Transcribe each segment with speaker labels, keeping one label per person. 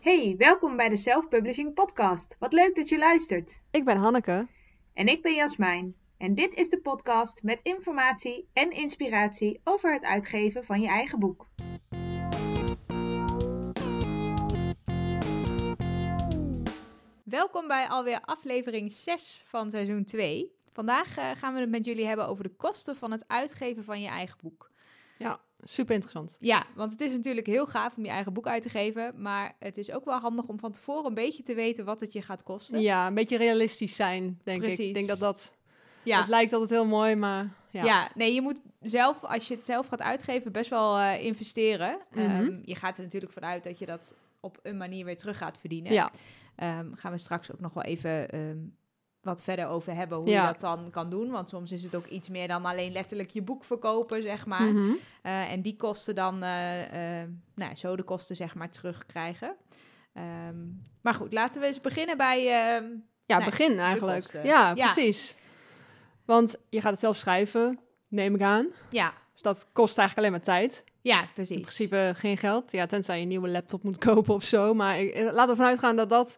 Speaker 1: Hey, welkom bij de Self Publishing Podcast. Wat leuk dat je luistert.
Speaker 2: Ik ben Hanneke.
Speaker 1: En ik ben Jasmijn. En dit is de podcast met informatie en inspiratie over het uitgeven van je eigen boek. Welkom bij alweer aflevering 6 van seizoen 2. Vandaag eh, gaan we het met jullie hebben over de kosten van het uitgeven van je eigen boek.
Speaker 2: Super interessant.
Speaker 1: Ja, want het is natuurlijk heel gaaf om je eigen boek uit te geven. Maar het is ook wel handig om van tevoren een beetje te weten wat het je gaat kosten.
Speaker 2: Ja, een beetje realistisch zijn, denk
Speaker 1: Precies.
Speaker 2: ik. Ik denk dat dat...
Speaker 1: Ja.
Speaker 2: Het lijkt altijd heel mooi, maar... Ja,
Speaker 1: Ja. nee, je moet zelf, als je het zelf gaat uitgeven, best wel eh, investeren.
Speaker 2: Mhm.
Speaker 1: Ehm, je gaat er natuurlijk vanuit dat je dat op een manier weer terug gaat verdienen.
Speaker 2: ja.
Speaker 1: Ehm, gaan we straks ook nog wel even ehm, wat verder over hebben hoe
Speaker 2: Ja.
Speaker 1: je dat dan kan doen. Want soms is het ook iets meer dan alleen letterlijk je boek verkopen, zeg maar.
Speaker 2: Mhm.
Speaker 1: Eh, en die kosten dan, eh, eh, nou, zo de kosten zeg maar terugkrijgen. Ehm, maar goed, laten we eens beginnen bij...
Speaker 2: Ja,
Speaker 1: Nee,
Speaker 2: begin eigenlijk. Ja,
Speaker 1: Ja.
Speaker 2: precies. Want je gaat het zelf schrijven, neem ik aan.
Speaker 1: ja,
Speaker 2: Dus dat kost eigenlijk alleen maar tijd.
Speaker 1: ja, precies.
Speaker 2: In principe geen geld. Ja, tenzij je een nieuwe laptop moet kopen of zo. Maar ik, laten we vanuit gaan dat dat...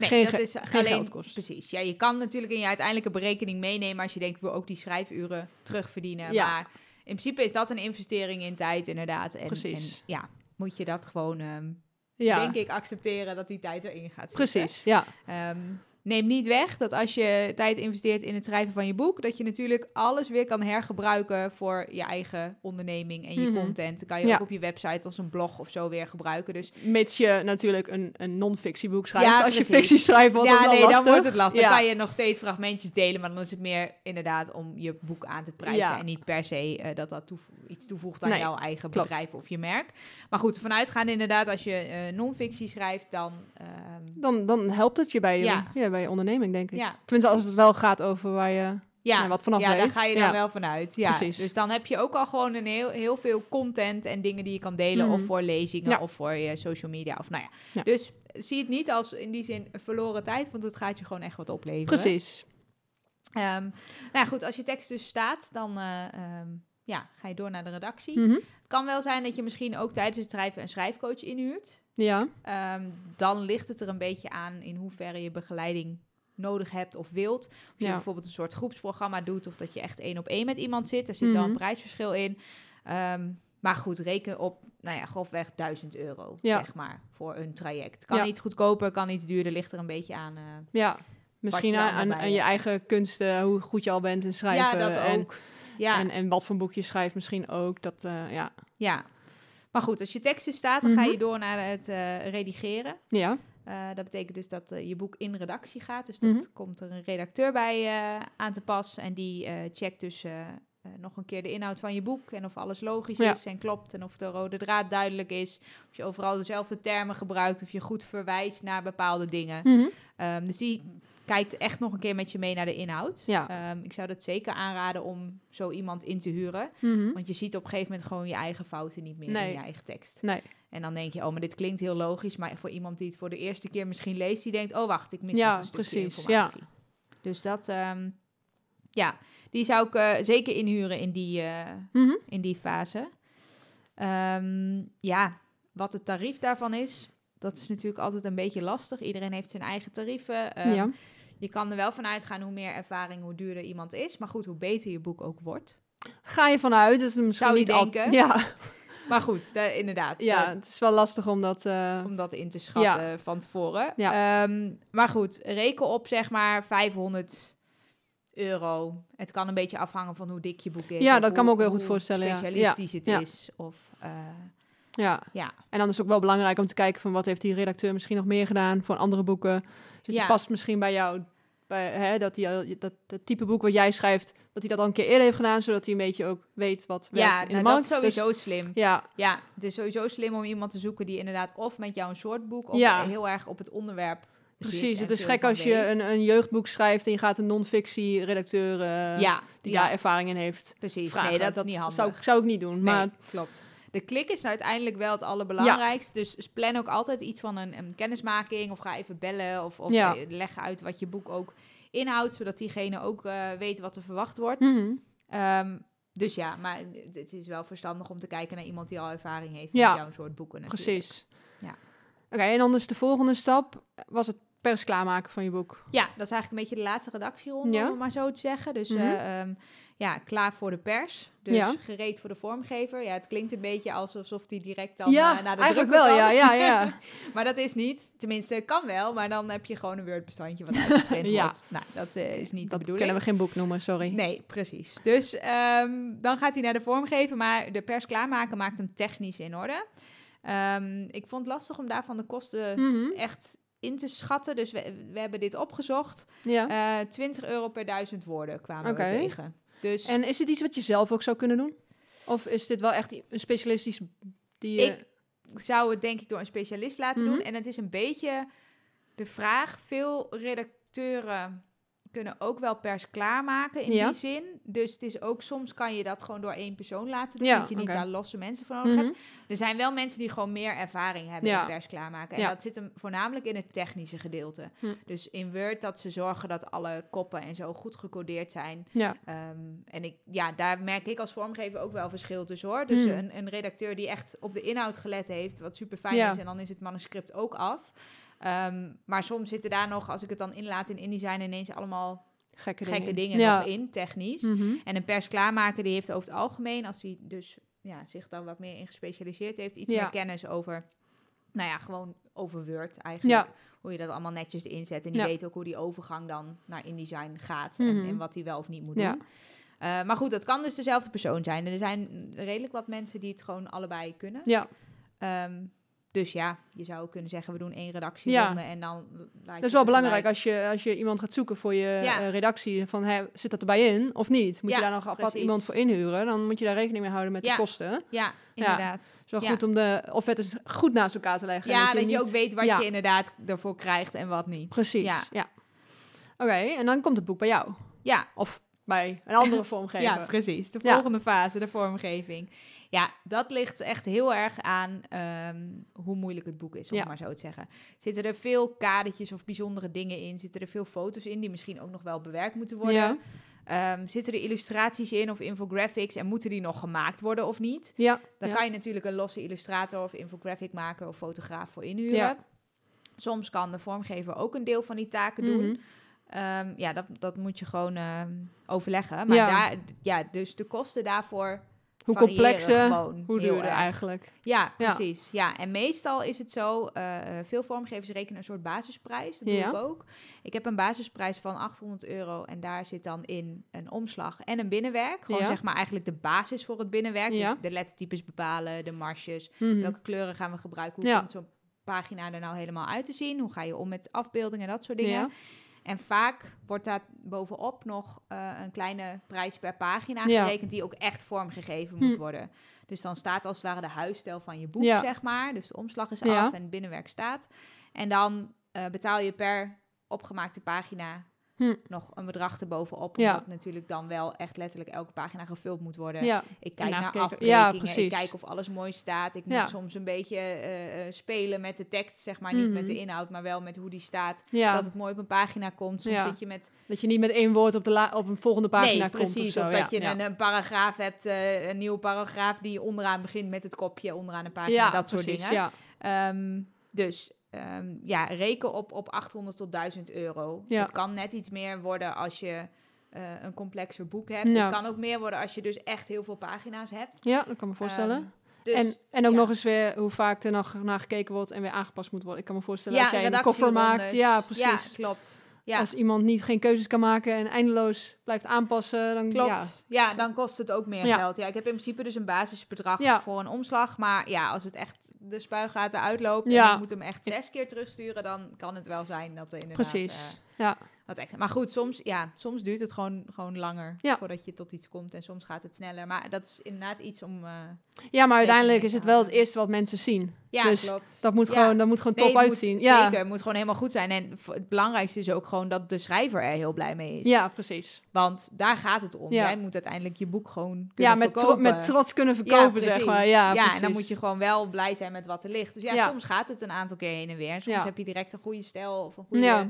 Speaker 1: Nee,
Speaker 2: geen
Speaker 1: dat is
Speaker 2: geen
Speaker 1: alleen
Speaker 2: geld kost.
Speaker 1: Precies. Ja, je kan natuurlijk in je uiteindelijke berekening meenemen als je denkt, ik wil ook die schrijfuren terugverdienen.
Speaker 2: Ja.
Speaker 1: Maar in principe is dat een investering in tijd, inderdaad. En,
Speaker 2: Precies.
Speaker 1: En ja, moet je dat gewoon, ehm,
Speaker 2: Ja,
Speaker 1: denk ik, accepteren dat die tijd erin gaat zitten.
Speaker 2: precies. Ja,
Speaker 1: Ehm, neem niet weg dat als je tijd investeert in het schrijven van je boek, dat je natuurlijk alles weer kan hergebruiken voor je eigen onderneming en je
Speaker 2: Mhm.
Speaker 1: content. Dat kan je
Speaker 2: Ja.
Speaker 1: ook op je website als een blog of zo weer gebruiken. Dus
Speaker 2: mits je natuurlijk een, een non-fictieboek schrijft.
Speaker 1: Ja,
Speaker 2: Als je fictie schrijft, wordt
Speaker 1: ja,
Speaker 2: het
Speaker 1: nee,
Speaker 2: lastig.
Speaker 1: dan wordt het lastig. Dan kan je nog steeds fragmentjes delen, maar dan is het meer inderdaad om je boek aan te prijzen. En niet per se eh, dat dat toevo- iets toevoegt aan
Speaker 2: Nee,
Speaker 1: jouw eigen
Speaker 2: klopt.
Speaker 1: bedrijf of je merk. Maar goed, vanuitgaande inderdaad, als je eh non-fictie schrijft, dan... ehm,
Speaker 2: Dan, dan helpt het je bij je,
Speaker 1: Ja.
Speaker 2: Bij je onderneming, denk ik.
Speaker 1: ja,
Speaker 2: Tenminste, als het wel gaat over waar je...
Speaker 1: ja,
Speaker 2: nou, wat vanaf
Speaker 1: ja daar ga je dan
Speaker 2: Ja.
Speaker 1: wel vanuit. Ja.
Speaker 2: Precies.
Speaker 1: Dus dan heb je ook al gewoon een heel, heel veel content en dingen die je kan delen.
Speaker 2: Mhm.
Speaker 1: Of voor lezingen,
Speaker 2: Ja.
Speaker 1: of voor je social media. Of nou ja. Dus zie het niet als in die zin verloren tijd, want het gaat je gewoon echt wat opleveren.
Speaker 2: Precies.
Speaker 1: Ehm, nou ja, goed, als je tekst dus staat, dan eh, ehm, ja, ga je door naar de redactie.
Speaker 2: Mhm.
Speaker 1: Het kan wel zijn dat je misschien ook tijdens het schrijven een schrijfcoach inhuurt.
Speaker 2: Ja,
Speaker 1: Ehm, dan ligt het er een beetje aan in hoeverre je begeleiding nodig hebt of wilt. Of je
Speaker 2: Ja.
Speaker 1: bijvoorbeeld een soort groepsprogramma doet of dat je echt één op één met iemand zit. Er zit wel een
Speaker 2: Mhm.
Speaker 1: prijsverschil in. Ehm, maar goed, reken op, nou ja, grofweg 1000 euro,
Speaker 2: Ja.
Speaker 1: zeg maar, voor een traject. Kan
Speaker 2: Ja.
Speaker 1: iets goedkoper, kan iets duurder, ligt er een beetje aan. eh,
Speaker 2: ja. Misschien aan, aan, je eigen kunsten, hoe goed je al bent in schrijven.
Speaker 1: ja, dat
Speaker 2: en,
Speaker 1: ook. Ja.
Speaker 2: En, en wat voor boek je schrijft misschien ook. Dat, eh, ja.
Speaker 1: Ja, maar goed, als je tekst dus staat, dan ga
Speaker 2: Mhm.
Speaker 1: je door naar het eh, redigeren.
Speaker 2: Ja,
Speaker 1: Eh, dat betekent dus dat eh, je boek in redactie gaat. Dus dat
Speaker 2: Mhm.
Speaker 1: komt er een redacteur bij aan te pas. En die checkt dus nog een keer de inhoud van je boek. En of alles logisch
Speaker 2: Ja.
Speaker 1: is en klopt. En of de rode draad duidelijk is. Of je overal dezelfde termen gebruikt. Of je goed verwijst naar bepaalde dingen.
Speaker 2: Mhm.
Speaker 1: Ehm, dus die kijkt echt nog een keer met je mee naar de inhoud.
Speaker 2: Ja.
Speaker 1: Ehm, ik zou dat zeker aanraden om zo iemand in te huren.
Speaker 2: Mhm.
Speaker 1: Want je ziet op een gegeven moment gewoon je eigen fouten niet meer in je eigen tekst.
Speaker 2: Nee,
Speaker 1: En dan denk je, oh, maar dit klinkt heel logisch. Maar voor iemand die het voor de eerste keer misschien leest, die denkt, oh, wacht, ik mis
Speaker 2: Ja,
Speaker 1: nog een stukje
Speaker 2: precies,
Speaker 1: informatie. Dus dat, ehm, ja, die zou ik eh, zeker inhuren in die, eh,
Speaker 2: Mhm.
Speaker 1: in die fase. Ehm, ja, wat het tarief daarvan is, dat is natuurlijk altijd een beetje lastig. Iedereen heeft zijn eigen tarieven.
Speaker 2: Ja.
Speaker 1: Je kan er wel van uitgaan hoe meer ervaring, hoe duurder iemand is. Maar goed, hoe beter je boek ook wordt.
Speaker 2: Ga je vanuit. Dus misschien
Speaker 1: Zou je
Speaker 2: niet al-
Speaker 1: denken.
Speaker 2: Ja,
Speaker 1: Maar goed, da- inderdaad.
Speaker 2: ja, het is wel lastig om dat... eh,
Speaker 1: om dat in te schatten van tevoren.
Speaker 2: Ja.
Speaker 1: Ehm, maar goed, reken op zeg maar 500 euro. Het kan een beetje afhangen van hoe dik je boek is.
Speaker 2: Ja, dat kan me ook heel goed voorstellen, ja.
Speaker 1: specialistisch het
Speaker 2: Ja.
Speaker 1: is. Of, eh,
Speaker 2: ja.
Speaker 1: ja.
Speaker 2: En dan is het ook wel belangrijk om te kijken van wat heeft die redacteur misschien nog meer gedaan voor andere boeken. Dus
Speaker 1: Ja.
Speaker 2: het past misschien bij jou, bij, hè, dat, al, dat het type boek wat jij schrijft, dat hij dat al een keer eerder heeft gedaan, zodat hij een beetje ook weet wat werkt
Speaker 1: ja
Speaker 2: in
Speaker 1: nou,
Speaker 2: de
Speaker 1: dat is sowieso
Speaker 2: Dus,
Speaker 1: slim.
Speaker 2: ja,
Speaker 1: Ja, het is sowieso slim om iemand te zoeken die inderdaad of met jou een soort boek of
Speaker 2: Ja.
Speaker 1: heel erg op het onderwerp
Speaker 2: precies. Het is gek als je een, een jeugdboek schrijft en je gaat een non-fictie redacteur eh,
Speaker 1: ja,
Speaker 2: die
Speaker 1: ja,
Speaker 2: daar ervaring in heeft
Speaker 1: precies.
Speaker 2: vragen.
Speaker 1: Nee, dat, is niet handig.
Speaker 2: Zou, ik- zou ik niet doen,
Speaker 1: Nee,
Speaker 2: maar
Speaker 1: klopt. De klik is uiteindelijk wel het allerbelangrijkste. Dus plan ook altijd iets van een, een kennismaking. Of ga even bellen. Of, of
Speaker 2: Ja.
Speaker 1: eh, leg uit wat je boek ook inhoudt. Zodat diegene ook eh, weet wat er verwacht wordt.
Speaker 2: mhm.
Speaker 1: Ehm, dus ja, maar het is wel verstandig om te kijken naar iemand die al ervaring heeft
Speaker 2: Ja.
Speaker 1: met jouw soort boeken. Natuurlijk.
Speaker 2: precies.
Speaker 1: Ja.
Speaker 2: Oké, en dan is de volgende stap, was het pers klaarmaken van je boek.
Speaker 1: Ja, dat is eigenlijk een beetje de laatste redactieronde,
Speaker 2: Ja.
Speaker 1: om maar zo te zeggen. Dus
Speaker 2: Mhm.
Speaker 1: eh, ehm, ja, klaar voor de pers. Dus
Speaker 2: Ja.
Speaker 1: gereed voor de vormgever. Ja, het klinkt een beetje alsof die direct dan
Speaker 2: ja,
Speaker 1: eh, naar de
Speaker 2: eigenlijk wel,
Speaker 1: kan.
Speaker 2: ja, ja, ja.
Speaker 1: maar dat is niet. Tenminste, kan wel. Maar dan heb je gewoon een Word-bestandje wat uitgeprint
Speaker 2: Ja.
Speaker 1: wordt. Nou, dat eh, is niet de
Speaker 2: dat kunnen we geen boek noemen, sorry.
Speaker 1: Nee, precies. Dus ehm, dan gaat hij naar de vormgever, maar de pers klaarmaken maakt hem technisch in orde. Ehm, ik vond het lastig om daarvan de kosten
Speaker 2: Mhm,
Speaker 1: echt in te schatten. Dus we, we hebben dit opgezocht.
Speaker 2: Ja.
Speaker 1: Eh 20 euro per duizend woorden kwamen
Speaker 2: Oké.
Speaker 1: we tegen. Dus
Speaker 2: En is het iets wat je zelf ook zou kunnen doen? Of is dit wel echt een specialistisch die
Speaker 1: ik zou het denk ik door een specialist laten
Speaker 2: Mhm.
Speaker 1: doen. En het is een beetje de vraag. Veel redacteuren kunnen ook wel pers klaarmaken in
Speaker 2: Ja.
Speaker 1: die zin. Dus het is ook soms kan je dat gewoon door één persoon laten doen.
Speaker 2: Ja,
Speaker 1: dat je niet daar losse mensen voor nodig
Speaker 2: Mhm.
Speaker 1: hebt. Er zijn wel mensen die gewoon meer ervaring hebben
Speaker 2: Ja.
Speaker 1: in pers klaarmaken. En dat zit hem voornamelijk in het technische gedeelte.
Speaker 2: Hm.
Speaker 1: Dus in Word dat ze zorgen dat alle koppen en zo goed gecodeerd zijn.
Speaker 2: Ja.
Speaker 1: Ehm, en ik, ja, daar merk ik als vormgever ook wel verschil tussen hoor. Dus
Speaker 2: Hmm.
Speaker 1: een, een redacteur die echt op de inhoud gelet heeft, wat super fijn is, en dan is het manuscript ook af. Ehm, maar soms zitten daar nog, als ik het dan inlaat in InDesign, ineens allemaal
Speaker 2: Gekke,
Speaker 1: gekke dingen
Speaker 2: ja.
Speaker 1: nog in, technisch.
Speaker 2: Mhm.
Speaker 1: En een pers klaarmaken, die heeft over het algemeen, als hij dus ja, zich daar wat meer in gespecialiseerd heeft, iets
Speaker 2: Ja.
Speaker 1: meer kennis over, nou ja, gewoon over Word eigenlijk.
Speaker 2: Ja.
Speaker 1: Hoe je dat allemaal netjes inzet. En die weet ook hoe die overgang dan naar InDesign gaat.
Speaker 2: Mhm.
Speaker 1: en, en wat hij wel of niet moet doen. Eh, maar goed, dat kan dus dezelfde persoon zijn. En er zijn redelijk wat mensen die het gewoon allebei kunnen.
Speaker 2: Ja,
Speaker 1: Ehm, dus ja, je zou kunnen zeggen, we doen één redactie
Speaker 2: Ja.
Speaker 1: en dan
Speaker 2: dat is wel belangrijk als je, als je iemand gaat zoeken voor je
Speaker 1: Ja.
Speaker 2: eh, redactie. Van, hè, zit dat erbij in of niet? Moet
Speaker 1: Ja,
Speaker 2: je daar nog apart
Speaker 1: precies.
Speaker 2: iemand voor inhuren? Dan moet je daar rekening mee houden met de kosten. Het
Speaker 1: Ja, inderdaad.
Speaker 2: is wel goed om de offertes goed naast elkaar te leggen.
Speaker 1: Ja, dat je,
Speaker 2: niet-
Speaker 1: ook weet wat je inderdaad ervoor krijgt en wat niet.
Speaker 2: Precies,
Speaker 1: Ja.
Speaker 2: Oké, en dan komt het boek bij jou.
Speaker 1: ja,
Speaker 2: Of bij een andere vormgever.
Speaker 1: ja precies. De volgende fase, de vormgeving. Ja, dat ligt echt heel erg aan ehm, hoe moeilijk het boek is, om
Speaker 2: Ja.
Speaker 1: maar zo te zeggen. Zitten er veel kadertjes of bijzondere dingen in? Zitten er veel foto's in die misschien ook nog wel bewerkt moeten worden?
Speaker 2: Ja.
Speaker 1: Ehm, zitten er illustraties in of infographics en moeten die nog gemaakt worden of niet?
Speaker 2: Ja,
Speaker 1: Dan
Speaker 2: ja.
Speaker 1: kan je natuurlijk een losse illustrator of infographic maker of fotograaf voor inhuren.
Speaker 2: Ja.
Speaker 1: Soms kan de vormgever ook een deel van die taken doen. Ehm, ja, dat, dat moet je gewoon ehm, overleggen. Maar daar, ja, dus de kosten daarvoor
Speaker 2: Hoe complexer, hoe duurder eigenlijk.
Speaker 1: Ja,
Speaker 2: Ja.
Speaker 1: precies. Ja. en meestal is het zo, eh, veel vormgevers rekenen een soort basisprijs. Dat
Speaker 2: Ja.
Speaker 1: doe ik ook. Ik heb een basisprijs van 800 euro en daar zit dan in een omslag en een binnenwerk. Gewoon
Speaker 2: Ja.
Speaker 1: zeg maar eigenlijk de basis voor het binnenwerk.
Speaker 2: Ja.
Speaker 1: Dus de lettertypes bepalen, de marges,
Speaker 2: Mhm.
Speaker 1: welke kleuren gaan we gebruiken, hoe
Speaker 2: Ja.
Speaker 1: komt zo'n pagina er nou helemaal uit te zien, hoe ga je om met afbeeldingen, dat soort dingen. En vaak wordt daar bovenop nog eh, een kleine prijs per pagina
Speaker 2: Ja.
Speaker 1: gerekend die ook echt vormgegeven
Speaker 2: Hm.
Speaker 1: moet worden. Dus dan staat als het ware de huisstijl van je boek,
Speaker 2: Ja.
Speaker 1: zeg maar. Dus de omslag is af en het binnenwerk staat. En dan eh, betaal je per opgemaakte pagina
Speaker 2: Hm.
Speaker 1: nog een bedrag erbovenop.
Speaker 2: Ja.
Speaker 1: Omdat natuurlijk dan wel echt letterlijk elke pagina gevuld moet worden.
Speaker 2: Ja,
Speaker 1: Ik kijk naar afbrekingen,
Speaker 2: Ja,
Speaker 1: ik
Speaker 2: precies.
Speaker 1: kijk of alles mooi staat. Ik
Speaker 2: Ja.
Speaker 1: moet soms een beetje eh, eh, spelen met de tekst, zeg maar. Niet
Speaker 2: Mhm.
Speaker 1: met de inhoud, maar wel met hoe die staat.
Speaker 2: ja.
Speaker 1: Dat het mooi op een pagina komt. Soms
Speaker 2: Ja.
Speaker 1: zit je met
Speaker 2: dat je niet met één woord op, de op een volgende pagina
Speaker 1: nee,
Speaker 2: komt
Speaker 1: precies.
Speaker 2: of
Speaker 1: Of,
Speaker 2: zo.
Speaker 1: dat
Speaker 2: ja.
Speaker 1: je
Speaker 2: ja.
Speaker 1: een, een paragraaf hebt, eh, een nieuwe paragraaf die onderaan begint met het kopje onderaan een pagina.
Speaker 2: ja,
Speaker 1: dat soort
Speaker 2: precies,
Speaker 1: dingen.
Speaker 2: Ja.
Speaker 1: Ehm, dus ehm, ja, reken op, op 800 tot 1000 euro.
Speaker 2: Ja.
Speaker 1: Het kan net iets meer worden als je eh, een complexer boek hebt.
Speaker 2: Ja.
Speaker 1: Het kan ook meer worden als je dus echt heel veel pagina's hebt.
Speaker 2: ja, dat kan ik me voorstellen.
Speaker 1: Ehm, dus,
Speaker 2: en, en ook
Speaker 1: ja.
Speaker 2: nog eens weer hoe vaak er nog naar gekeken wordt en weer aangepast moet worden. Ik kan me voorstellen als jij een koffer maakt. Ja, precies.
Speaker 1: Ja, klopt. Ja.
Speaker 2: Als iemand niet geen keuzes kan maken en eindeloos blijft aanpassen, dan
Speaker 1: Klopt.
Speaker 2: ja.
Speaker 1: Ja. dan kost het ook meer
Speaker 2: Ja.
Speaker 1: geld. Ja, ik heb in principe dus een basisbedrag voor een omslag. Maar ja, als het echt de spuigaten uitloopt en ik moet hem echt zes keer terugsturen, dan kan het wel zijn dat er inderdaad
Speaker 2: Precies.
Speaker 1: eh,
Speaker 2: Ja.
Speaker 1: Wat extra. Maar goed, soms, ja, soms duurt het gewoon, gewoon langer
Speaker 2: Ja.
Speaker 1: voordat je tot iets komt en soms gaat het sneller. Maar dat is inderdaad iets om. eh,
Speaker 2: ja, maar uiteindelijk is het wel het eerste wat mensen zien.
Speaker 1: ja,
Speaker 2: Dus
Speaker 1: klopt.
Speaker 2: Dat moet
Speaker 1: Ja.
Speaker 2: gewoon, dat moet gewoon
Speaker 1: Nee,
Speaker 2: top
Speaker 1: moet-
Speaker 2: uitzien. ja.
Speaker 1: Zeker, het moet gewoon helemaal goed zijn. En het belangrijkste is ook gewoon dat de schrijver er heel blij mee is.
Speaker 2: ja, precies.
Speaker 1: Want daar gaat het om. Jij moet uiteindelijk je boek gewoon kunnen
Speaker 2: Ja, met, tro-
Speaker 1: verkopen.
Speaker 2: met trots kunnen verkopen, zeg maar. Ja,
Speaker 1: ja en dan moet je gewoon wel blij zijn met wat er ligt. Dus ja, soms gaat het een aantal keer heen en weer. En soms heb je direct een goede stijl of een goede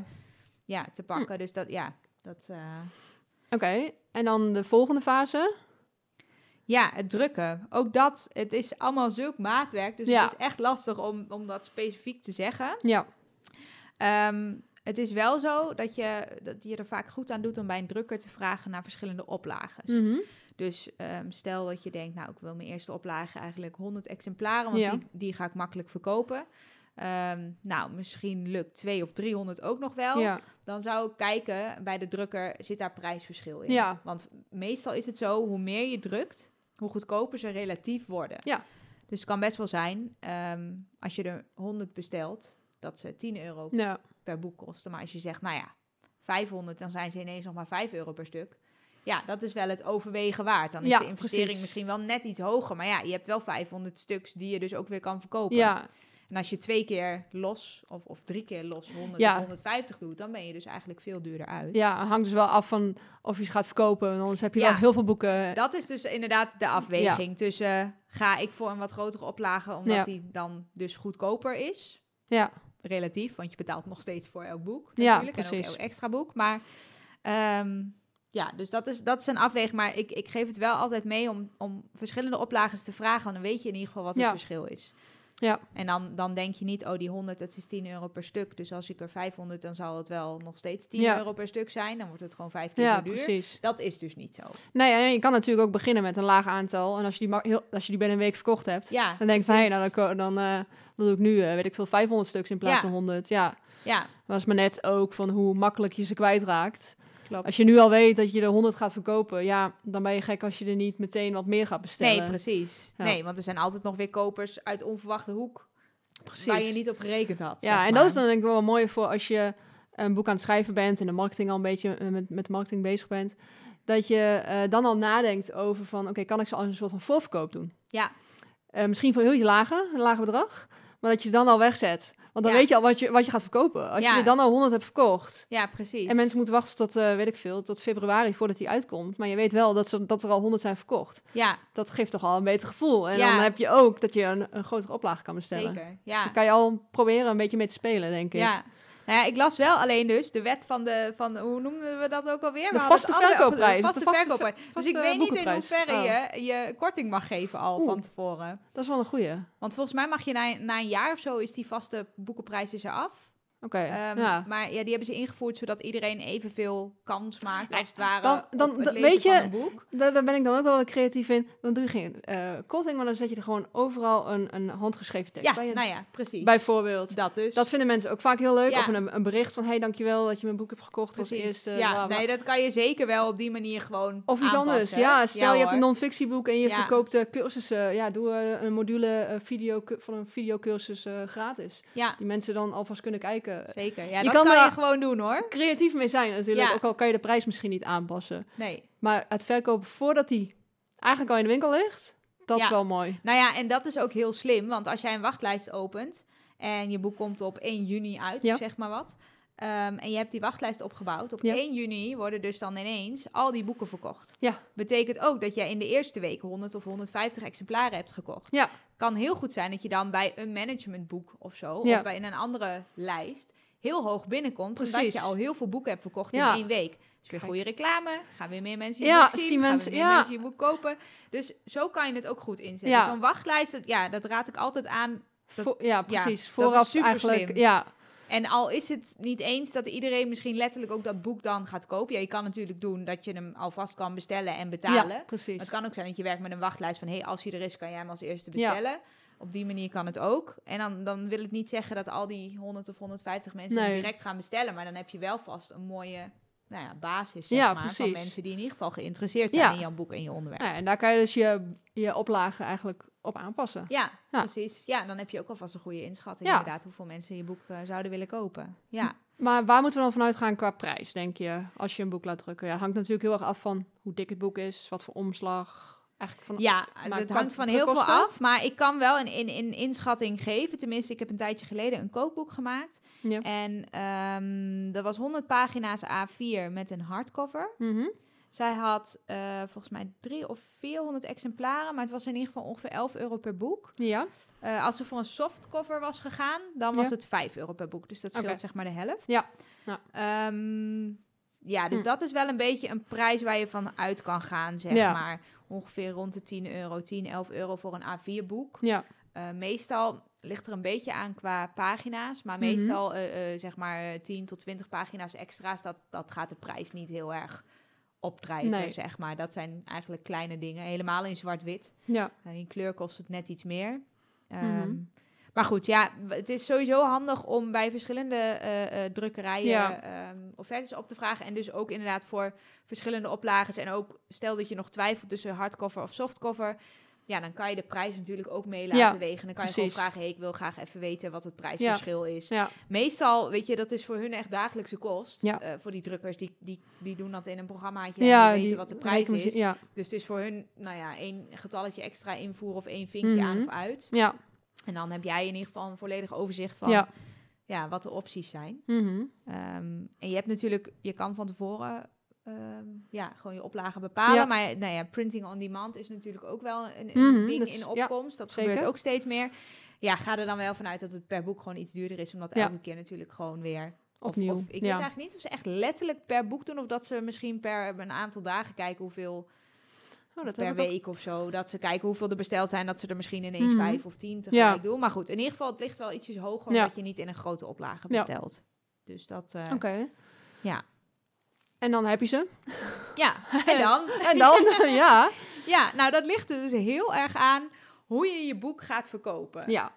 Speaker 2: Ja.
Speaker 1: te pakken. Dus dat, ja, dat... eh,
Speaker 2: Oké, en dan de volgende fase?
Speaker 1: Ja, het drukken. Ook dat, het is allemaal zulk maatwerk. Dus
Speaker 2: Ja.
Speaker 1: het is echt lastig om, om dat specifiek te zeggen.
Speaker 2: Ja,
Speaker 1: Ehm, het is wel zo dat je, dat je er vaak goed aan doet om bij een drukker te vragen naar verschillende oplages.
Speaker 2: Mhm.
Speaker 1: Dus ehm, stel dat je denkt, nou, ik wil mijn eerste oplage eigenlijk 100 exemplaren, want
Speaker 2: Ja.
Speaker 1: die, die ga ik makkelijk verkopen. Ehm, nou, misschien lukt 2 of 300 ook nog wel.
Speaker 2: ja.
Speaker 1: Dan zou ik kijken, bij de drukker zit daar prijsverschil in.
Speaker 2: Ja.
Speaker 1: Want meestal is het zo, hoe meer je drukt, hoe goedkoper ze relatief worden.
Speaker 2: Ja.
Speaker 1: Dus het kan best wel zijn, ehm, als je er 100 bestelt, dat ze 10 euro
Speaker 2: ja.
Speaker 1: per boek kosten. Maar als je zegt, nou ja, 500, dan zijn ze ineens nog maar 5 euro per stuk. Ja, dat is wel het overwegen waard. Dan is
Speaker 2: Ja,
Speaker 1: de investering
Speaker 2: precies.
Speaker 1: misschien wel net iets hoger. Maar ja, je hebt wel 500 stuks die je dus ook weer kan verkopen.
Speaker 2: ja.
Speaker 1: En als je twee keer los of, of drie keer los 100
Speaker 2: Ja.
Speaker 1: of 150 doet, dan ben je dus eigenlijk veel duurder uit.
Speaker 2: Ja, hangt dus wel af van of je ze gaat verkopen. Want anders heb je
Speaker 1: Ja.
Speaker 2: wel heel veel boeken.
Speaker 1: Dat is dus inderdaad de afweging tussen ga ik voor een wat grotere oplage, omdat
Speaker 2: Ja.
Speaker 1: die dan dus goedkoper is.
Speaker 2: Ja,
Speaker 1: Relatief, want je betaalt nog steeds voor elk boek
Speaker 2: Ja,
Speaker 1: natuurlijk. En
Speaker 2: precies.
Speaker 1: ook elk extra boek. Maar ehm, ja, dus dat is, dat is een afweging. Maar ik, ik geef het wel altijd mee om, om verschillende oplages te vragen. Want dan weet je in ieder geval wat het
Speaker 2: Ja.
Speaker 1: verschil is.
Speaker 2: Ja.
Speaker 1: En dan, dan denk je niet, oh die 100, dat is 10 euro per stuk. Dus als ik er 500, dan zal het wel nog steeds 10
Speaker 2: Ja.
Speaker 1: euro per stuk zijn. Dan wordt het gewoon vijf keer
Speaker 2: ja
Speaker 1: zo duur.
Speaker 2: precies.
Speaker 1: Dat is dus niet zo.
Speaker 2: Nee, en je kan natuurlijk ook beginnen met een laag aantal. En als je die, heel, als je die binnen een week verkocht hebt,
Speaker 1: Ja,
Speaker 2: dan denk je van, hé, nou, dan, dan, eh, dan doe ik nu, eh, weet ik veel, 500 stuks in plaats van 100. Ja,
Speaker 1: Ja,
Speaker 2: dat is maar net ook van hoe makkelijk je ze kwijtraakt.
Speaker 1: Klopt.
Speaker 2: Als je nu al weet dat je er 100 gaat verkopen, ja, dan ben je gek als je er niet meteen wat meer gaat bestellen.
Speaker 1: Nee, precies.
Speaker 2: Ja.
Speaker 1: Nee, want er zijn altijd nog weer kopers uit onverwachte hoek
Speaker 2: Precies.
Speaker 1: waar je niet op gerekend had.
Speaker 2: Ja,
Speaker 1: zeg
Speaker 2: en
Speaker 1: maar.
Speaker 2: dat is dan denk ik wel mooi voor als je een boek aan het schrijven bent en de marketing al een beetje eh, met, met marketing bezig bent. Dat je eh, dan al nadenkt over van, oké, kan ik ze als een soort van voorverkoop doen?
Speaker 1: Ja,
Speaker 2: Eh, misschien voor heel iets lager, een lager bedrag, maar dat je ze dan al wegzet. Want dan
Speaker 1: Ja.
Speaker 2: weet je al wat je, wat je gaat verkopen. Als
Speaker 1: Ja.
Speaker 2: je er dan al 100 hebt verkocht
Speaker 1: ja, precies.
Speaker 2: en mensen moeten wachten tot, eh, weet ik veel, tot februari voordat die uitkomt. Maar je weet wel dat, ze, dat er al 100 zijn verkocht.
Speaker 1: Ja,
Speaker 2: Dat geeft toch al een beter gevoel. En
Speaker 1: Ja.
Speaker 2: dan heb je ook dat je een, een grotere oplage kan bestellen.
Speaker 1: zeker.
Speaker 2: Dus
Speaker 1: Ja.
Speaker 2: daar kan je al proberen een beetje mee te spelen, denk ik.
Speaker 1: Ja. Nou ja, ik las wel alleen dus de wet van de, van hoe noemden we dat ook alweer?
Speaker 2: De
Speaker 1: We
Speaker 2: vaste verkoopprijs.
Speaker 1: vaste
Speaker 2: vaste
Speaker 1: verkoopprijs. Dus ik weet niet in hoeverre je je korting mag geven al
Speaker 2: Oeh.
Speaker 1: van tevoren.
Speaker 2: Dat is wel een goeie.
Speaker 1: Want volgens mij mag je na, na een jaar of zo is die vaste boekenprijs is af. Ehm,
Speaker 2: ja.
Speaker 1: Maar ja, die hebben ze ingevoerd zodat iedereen evenveel kans maakt als het ware
Speaker 2: dan- dan-
Speaker 1: het lezen
Speaker 2: weet
Speaker 1: van
Speaker 2: je-
Speaker 1: een boek.
Speaker 2: Daar, daar ben ik dan ook wel creatief in. Dan doe je geen eh korting, maar dan zet je er gewoon overal een, een handgeschreven tekst
Speaker 1: Ja,
Speaker 2: bij.
Speaker 1: nou ja, precies.
Speaker 2: Bijvoorbeeld.
Speaker 1: dat dus.
Speaker 2: Dat vinden mensen ook vaak heel leuk.
Speaker 1: Ja.
Speaker 2: Of een, een bericht van, hey, dankjewel dat je mijn boek hebt gekocht als eerste.
Speaker 1: ja,
Speaker 2: bla, bla.
Speaker 1: nee, dat kan je zeker wel op die manier gewoon
Speaker 2: Of iets
Speaker 1: aanpassen.
Speaker 2: anders. Ja, stel je hebt een non-fictieboek en je
Speaker 1: Ja.
Speaker 2: verkoopt eh, cursussen. Ja, doe eh, een module eh, video van een videocursus eh gratis.
Speaker 1: Ja,
Speaker 2: Die mensen dan alvast kunnen kijken.
Speaker 1: Zeker. Ja,
Speaker 2: Je
Speaker 1: dat
Speaker 2: kan
Speaker 1: je gewoon doen hoor.
Speaker 2: Creatief mee zijn natuurlijk.
Speaker 1: Ja.
Speaker 2: Ook al kan je de prijs misschien niet aanpassen.
Speaker 1: Nee.
Speaker 2: Maar het verkopen voordat die eigenlijk al in de winkel ligt, dat is wel mooi.
Speaker 1: Nou ja, en dat is ook heel slim, want als jij een wachtlijst opent en je boek komt op 1 juni uit,
Speaker 2: Ja.
Speaker 1: zeg maar wat. Ehm, en je hebt die wachtlijst opgebouwd. Op
Speaker 2: Ja.
Speaker 1: 1 juni worden dus dan ineens al die boeken verkocht.
Speaker 2: Ja.
Speaker 1: Betekent ook dat jij in de eerste week 100 of 150 exemplaren hebt gekocht.
Speaker 2: Ja.
Speaker 1: Kan heel goed zijn dat je dan bij een managementboek of zo,
Speaker 2: Ja.
Speaker 1: of bij een andere lijst, heel hoog binnenkomt. Omdat je al heel veel boeken hebt verkocht
Speaker 2: Ja.
Speaker 1: in één week. Dus weer goede reclame, gaan weer meer mensen je
Speaker 2: Ja,
Speaker 1: boek zien,
Speaker 2: zien
Speaker 1: gaan
Speaker 2: mensen-
Speaker 1: weer meer
Speaker 2: ja.
Speaker 1: mensen je boek kopen. Dus zo kan je het ook goed inzetten.
Speaker 2: Ja.
Speaker 1: Zo'n wachtlijst, dat, ja, dat raad ik altijd aan. Dat-
Speaker 2: Vo- ja, precies. Vooraf eigenlijk.
Speaker 1: slim.
Speaker 2: Ja,
Speaker 1: En al is het niet eens dat iedereen misschien letterlijk ook dat boek dan gaat kopen. Ja, je kan natuurlijk doen dat je hem alvast kan bestellen en betalen.
Speaker 2: ja, precies.
Speaker 1: Het kan ook zijn dat je werkt met een wachtlijst van... hey, als hij er is, kan jij hem als eerste
Speaker 2: Ja.
Speaker 1: bestellen. Op die manier kan het ook. En dan, dan wil ik niet zeggen dat al die 100 of 150 mensen
Speaker 2: Nee.
Speaker 1: direct gaan bestellen. Maar dan heb je wel vast een mooie nou ja, basis zeg
Speaker 2: Ja,
Speaker 1: maar, van
Speaker 2: precies.
Speaker 1: mensen die in ieder geval geïnteresseerd zijn
Speaker 2: Ja.
Speaker 1: in jouw boek en je onderwerp.
Speaker 2: Ja, en daar kan je dus je, je oplagen eigenlijk op aanpassen.
Speaker 1: Ja,
Speaker 2: Ja.
Speaker 1: precies. Ja, dan heb je ook alvast een goede inschatting
Speaker 2: Ja.
Speaker 1: inderdaad hoeveel mensen je boek eh, zouden willen kopen. Ja,
Speaker 2: Maar waar moeten we dan vanuit gaan qua prijs, denk je, als je een boek laat drukken? Ja, hangt natuurlijk heel erg af van hoe dik het boek is, wat voor omslag. Eigenlijk van,
Speaker 1: ja het hangt van heel veel af. Maar ik kan wel een, een inschatting geven. Tenminste, ik heb een tijdje geleden een kookboek gemaakt.
Speaker 2: Ja.
Speaker 1: En ehm dat was 100 pagina's A4 met een hardcover.
Speaker 2: Mhm.
Speaker 1: Zij had eh, volgens mij drie of 400 exemplaren, maar het was in ieder geval ongeveer 11 euro per boek.
Speaker 2: Ja,
Speaker 1: Eh, als ze voor een softcover was gegaan, dan was
Speaker 2: Ja.
Speaker 1: het 5 euro per boek. Dus dat scheelt zeg maar de helft.
Speaker 2: Ja. Ja.
Speaker 1: Ehm, ja, dus
Speaker 2: Hm.
Speaker 1: dat is wel een beetje een prijs waar je van uit kan gaan, zeg
Speaker 2: Ja.
Speaker 1: maar. ongeveer rond de 10 euro, 10, 11 euro voor een A4-boek.
Speaker 2: Ja.
Speaker 1: Eh, meestal ligt er een beetje aan qua pagina's, maar
Speaker 2: Mhm.
Speaker 1: meestal zeg maar eh, 10 tot 20 pagina's extra's, dat, dat gaat de prijs niet heel erg opdrijven,
Speaker 2: Nee.
Speaker 1: zeg maar. Dat zijn eigenlijk kleine dingen, helemaal in zwart-wit.
Speaker 2: Ja.
Speaker 1: Eh, in kleur kost het net iets meer.
Speaker 2: Mhm.
Speaker 1: Ehm, Maar goed, ja, het is sowieso handig om bij verschillende eh, eh, drukkerijen
Speaker 2: Ja.
Speaker 1: ehm, offertes op te vragen. En dus ook inderdaad voor verschillende oplages. En ook stel dat je nog twijfelt tussen hardcover of softcover. Ja, dan kan je de prijs natuurlijk ook mee laten
Speaker 2: Ja,
Speaker 1: wegen. Dan kan je
Speaker 2: precies.
Speaker 1: gewoon vragen, hey, ik wil graag even weten wat het prijsverschil is.
Speaker 2: Ja.
Speaker 1: Meestal, weet je, dat is voor hun echt dagelijkse kost.
Speaker 2: Ja.
Speaker 1: Eh, voor die drukkers, die, die, die doen dat in een programmaatje
Speaker 2: Ja,
Speaker 1: en die weten
Speaker 2: die
Speaker 1: wat de prijs is.
Speaker 2: Ja.
Speaker 1: Dus het is voor hun, nou ja, één getalletje extra invoeren of één vinkje aan
Speaker 2: Mhm.
Speaker 1: of uit.
Speaker 2: Ja.
Speaker 1: En dan heb jij in ieder geval een volledig overzicht van ja.
Speaker 2: Ja.
Speaker 1: wat de opties zijn.
Speaker 2: Mhm.
Speaker 1: Ehm, en je hebt natuurlijk, je kan van tevoren ja, gewoon je oplagen bepalen.
Speaker 2: Ja.
Speaker 1: Maar nou ja, printing on demand is natuurlijk ook wel een, een
Speaker 2: Mhm,
Speaker 1: ding
Speaker 2: dat is-
Speaker 1: in
Speaker 2: ja,
Speaker 1: opkomst. dat
Speaker 2: zeker.
Speaker 1: gebeurt ook steeds meer. Ja, ga er dan wel vanuit dat het per boek gewoon iets duurder is. Omdat
Speaker 2: Ja.
Speaker 1: elke keer natuurlijk gewoon weer... Of,
Speaker 2: Opnieuw.
Speaker 1: of ik weet eigenlijk niet of ze echt letterlijk per boek doen... of dat ze misschien per een aantal dagen kijken hoeveel
Speaker 2: Oh, dat
Speaker 1: per
Speaker 2: ook.
Speaker 1: week of zo. Dat ze kijken hoeveel er besteld zijn. Dat ze er misschien ineens
Speaker 2: Mhm.
Speaker 1: vijf of tien tegelijk doen. Maar goed, in ieder geval, het ligt wel ietsjes hoger... Omdat je niet in een grote oplage bestelt. Dus dat, eh,
Speaker 2: Oké.
Speaker 1: ja.
Speaker 2: En dan heb je ze.
Speaker 1: Ja, en dan?
Speaker 2: En dan, ja.
Speaker 1: Ja, nou dat ligt er dus heel erg aan hoe je je boek gaat verkopen.
Speaker 2: Ja.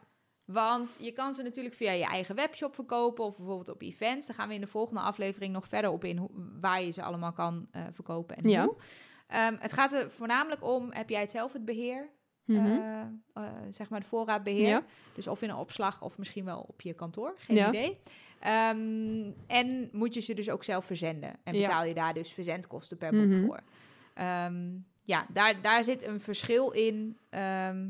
Speaker 1: Want je kan ze natuurlijk via je eigen webshop verkopen of bijvoorbeeld op events. Daar gaan we in de volgende aflevering nog verder op in waar je ze allemaal kan eh, verkopen en
Speaker 2: Ja.
Speaker 1: hoe. Ehm, het gaat er voornamelijk om, heb jij het zelf het beheer?
Speaker 2: Mhm.
Speaker 1: Eh, eh, zeg maar de voorraadbeheer.
Speaker 2: Ja.
Speaker 1: Dus of in een opslag of misschien wel op je kantoor. Geen
Speaker 2: Ja.
Speaker 1: idee. Ehm, en moet je ze dus ook zelf verzenden. En
Speaker 2: Ja.
Speaker 1: betaal je daar dus verzendkosten per boek
Speaker 2: Mhm.
Speaker 1: voor. Ehm, ja, daar, daar zit een verschil in. ehm,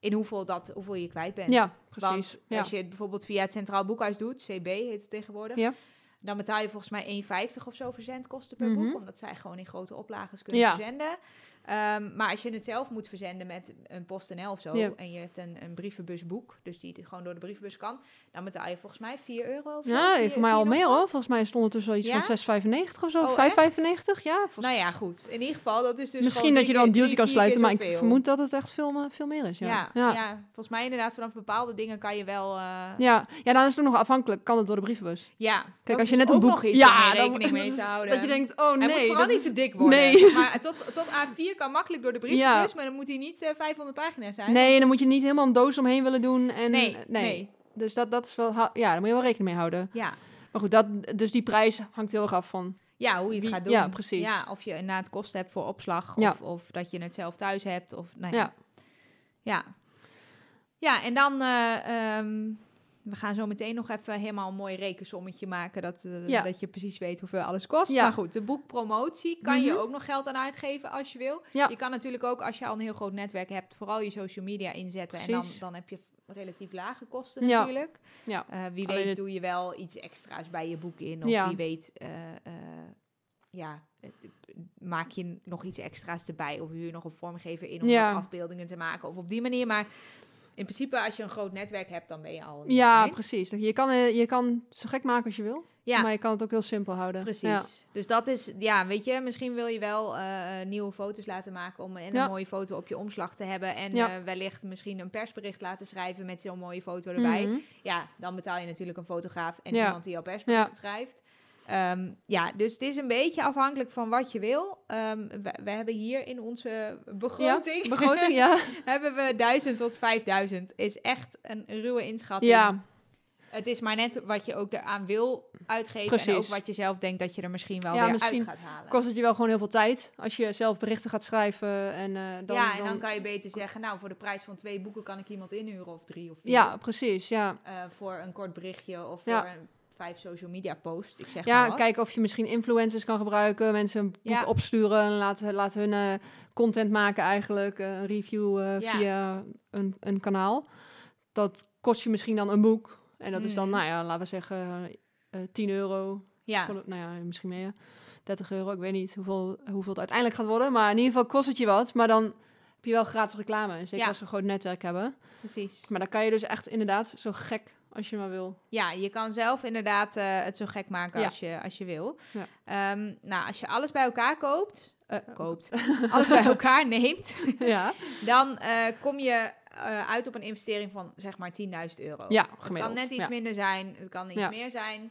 Speaker 1: in hoeveel, dat, hoeveel je kwijt bent.
Speaker 2: Ja, precies.
Speaker 1: Als je het bijvoorbeeld via het Centraal Boekhuis doet, CB heet het tegenwoordig.
Speaker 2: Ja.
Speaker 1: Dan betaal je volgens mij 1,50 of zo verzendkosten per
Speaker 2: Mhm.
Speaker 1: boek. Omdat zij gewoon in grote oplages kunnen
Speaker 2: Ja.
Speaker 1: verzenden. Ehm, maar als je het zelf moet verzenden met een PostNL of zo. En je hebt een, een brievenbusboek. Dus die gewoon door de brievenbus kan. Dan betaal je volgens mij 4 euro of zo.
Speaker 2: Ja, voor mij al meer hoor. Volgens mij stond het er zoiets
Speaker 1: Ja?
Speaker 2: van 6,95 of zo.
Speaker 1: Oh,
Speaker 2: 5,95. Ja, volgens-
Speaker 1: Nou ja, goed. In ieder geval, dat is dus
Speaker 2: Misschien dat je dan een dealtje kan sluiten. Maar ik vermoed dat het echt veel, me- veel meer is. Ja.
Speaker 1: Ja,
Speaker 2: Ja.
Speaker 1: ja. volgens mij inderdaad vanaf bepaalde dingen kan je wel... eh,
Speaker 2: Ja. ja, dan is het nog afhankelijk. Kan het door de brievenbus?
Speaker 1: ja,
Speaker 2: Kijk, als je net een boek...
Speaker 1: nog iets
Speaker 2: ja, dan-
Speaker 1: rekening mee te houden.
Speaker 2: Dat je denkt, oh nee.
Speaker 1: hij moet vooral niet te dik worden.
Speaker 2: Nee.
Speaker 1: Maar tot, tot A4 kan makkelijk door de brievenbus,
Speaker 2: Ja.
Speaker 1: maar dan moet hij niet eh, 500 pagina's zijn.
Speaker 2: Nee, dan moet je niet helemaal een doos omheen willen doen. En,
Speaker 1: nee,
Speaker 2: nee.
Speaker 1: nee.
Speaker 2: Dus dat, dat is wel... Ja, daar moet je wel rekening mee houden.
Speaker 1: Ja.
Speaker 2: Maar goed, dat, dus die prijs hangt heel erg af van...
Speaker 1: ja, hoe je het
Speaker 2: Wie-
Speaker 1: gaat doen.
Speaker 2: ja, precies.
Speaker 1: Ja, of je inderdaad kosten hebt voor opslag,
Speaker 2: Ja.
Speaker 1: of, of dat je het zelf thuis hebt. Of, nou ja.
Speaker 2: Ja.
Speaker 1: ja. Ja, en dan... eh, ehm, we gaan zo meteen nog even helemaal een mooi rekensommetje maken. Dat, eh,
Speaker 2: Ja.
Speaker 1: dat je precies weet hoeveel alles kost.
Speaker 2: Ja.
Speaker 1: Maar goed, de boekpromotie kan je
Speaker 2: Mhm.
Speaker 1: ook nog geld aan uitgeven als je wil.
Speaker 2: Ja.
Speaker 1: Je kan natuurlijk ook, als je al een heel groot netwerk hebt, vooral je social media inzetten. En dan, dan heb je relatief lage kosten natuurlijk.
Speaker 2: Ja.
Speaker 1: Eh, wie
Speaker 2: Alleen
Speaker 1: weet doe je wel iets extra's bij je boek in. Of wie weet, eh, ja, maak je nog iets extra's erbij. Of huur je nog een vormgever in om wat afbeeldingen te maken. Of op die manier. Maar in principe, als je een groot netwerk hebt, dan ben je al
Speaker 2: Ja, precies. Je kan, eh, je kan zo gek maken als je wil.
Speaker 1: Ja,
Speaker 2: Maar je kan het ook heel simpel houden.
Speaker 1: Precies.
Speaker 2: Ja.
Speaker 1: Dus dat is, ja, weet je, misschien wil je wel eh, nieuwe foto's laten maken om en
Speaker 2: Ja.
Speaker 1: een mooie foto op je omslag te hebben. En eh, wellicht misschien een persbericht laten schrijven met zo'n mooie foto erbij.
Speaker 2: Mhm.
Speaker 1: Ja, dan betaal je natuurlijk een fotograaf en iemand die jouw persbericht schrijft. Ehm, ja, dus het is een beetje afhankelijk van wat je wil. Ehm, we, we hebben hier in onze begroting,
Speaker 2: Ja, begroting, ja.
Speaker 1: hebben we 1000 tot 5000. Is echt een ruwe inschatting.
Speaker 2: ja,
Speaker 1: Het is maar net wat je ook eraan wil uitgeven.
Speaker 2: Precies.
Speaker 1: En ook wat je zelf denkt dat je er misschien wel
Speaker 2: Ja,
Speaker 1: weer
Speaker 2: misschien
Speaker 1: uit gaat halen.
Speaker 2: kost het je wel gewoon heel veel tijd. Als je zelf berichten gaat schrijven. En, eh, dan,
Speaker 1: ja, en dan, kan je beter zeggen, nou, voor de prijs van twee boeken kan ik iemand inhuren of drie of vier.
Speaker 2: Ja, precies. Ja,
Speaker 1: Eh, voor een kort berichtje of
Speaker 2: Ja.
Speaker 1: voor een vijf social media post. Ik zeg
Speaker 2: ja kijken of je misschien influencers kan gebruiken. Mensen een boek
Speaker 1: Ja.
Speaker 2: opsturen. En laten, laten hun eh, content maken eigenlijk. eh, Een review eh,
Speaker 1: Ja.
Speaker 2: via een, een kanaal. Dat kost je misschien dan een boek. En dat is dan,
Speaker 1: Mhm.
Speaker 2: nou ja, laten we zeggen eh 10 euro.
Speaker 1: Ja,
Speaker 2: Voor nou ja, misschien meer. 30 euro. Ik weet niet hoeveel, hoeveel het uiteindelijk gaat worden. Maar in ieder geval kost het je wat. Maar dan heb je wel gratis reclame. Zeker
Speaker 1: Ja.
Speaker 2: als ze een groot netwerk hebben.
Speaker 1: precies.
Speaker 2: Maar dan kan je dus echt inderdaad zo gek als je maar wil.
Speaker 1: Ja, je kan zelf inderdaad eh, het zo gek maken
Speaker 2: Ja.
Speaker 1: als, je, als je wil.
Speaker 2: Ja.
Speaker 1: Ehm, nou, als je alles bij elkaar koopt, eh, koopt, alles bij elkaar neemt,
Speaker 2: ja.
Speaker 1: dan eh, kom je uit op een investering van zeg maar 10.000 euro.
Speaker 2: Ja,
Speaker 1: Het kan
Speaker 2: gemiddeld.
Speaker 1: net iets
Speaker 2: Ja.
Speaker 1: minder zijn, het kan iets meer zijn.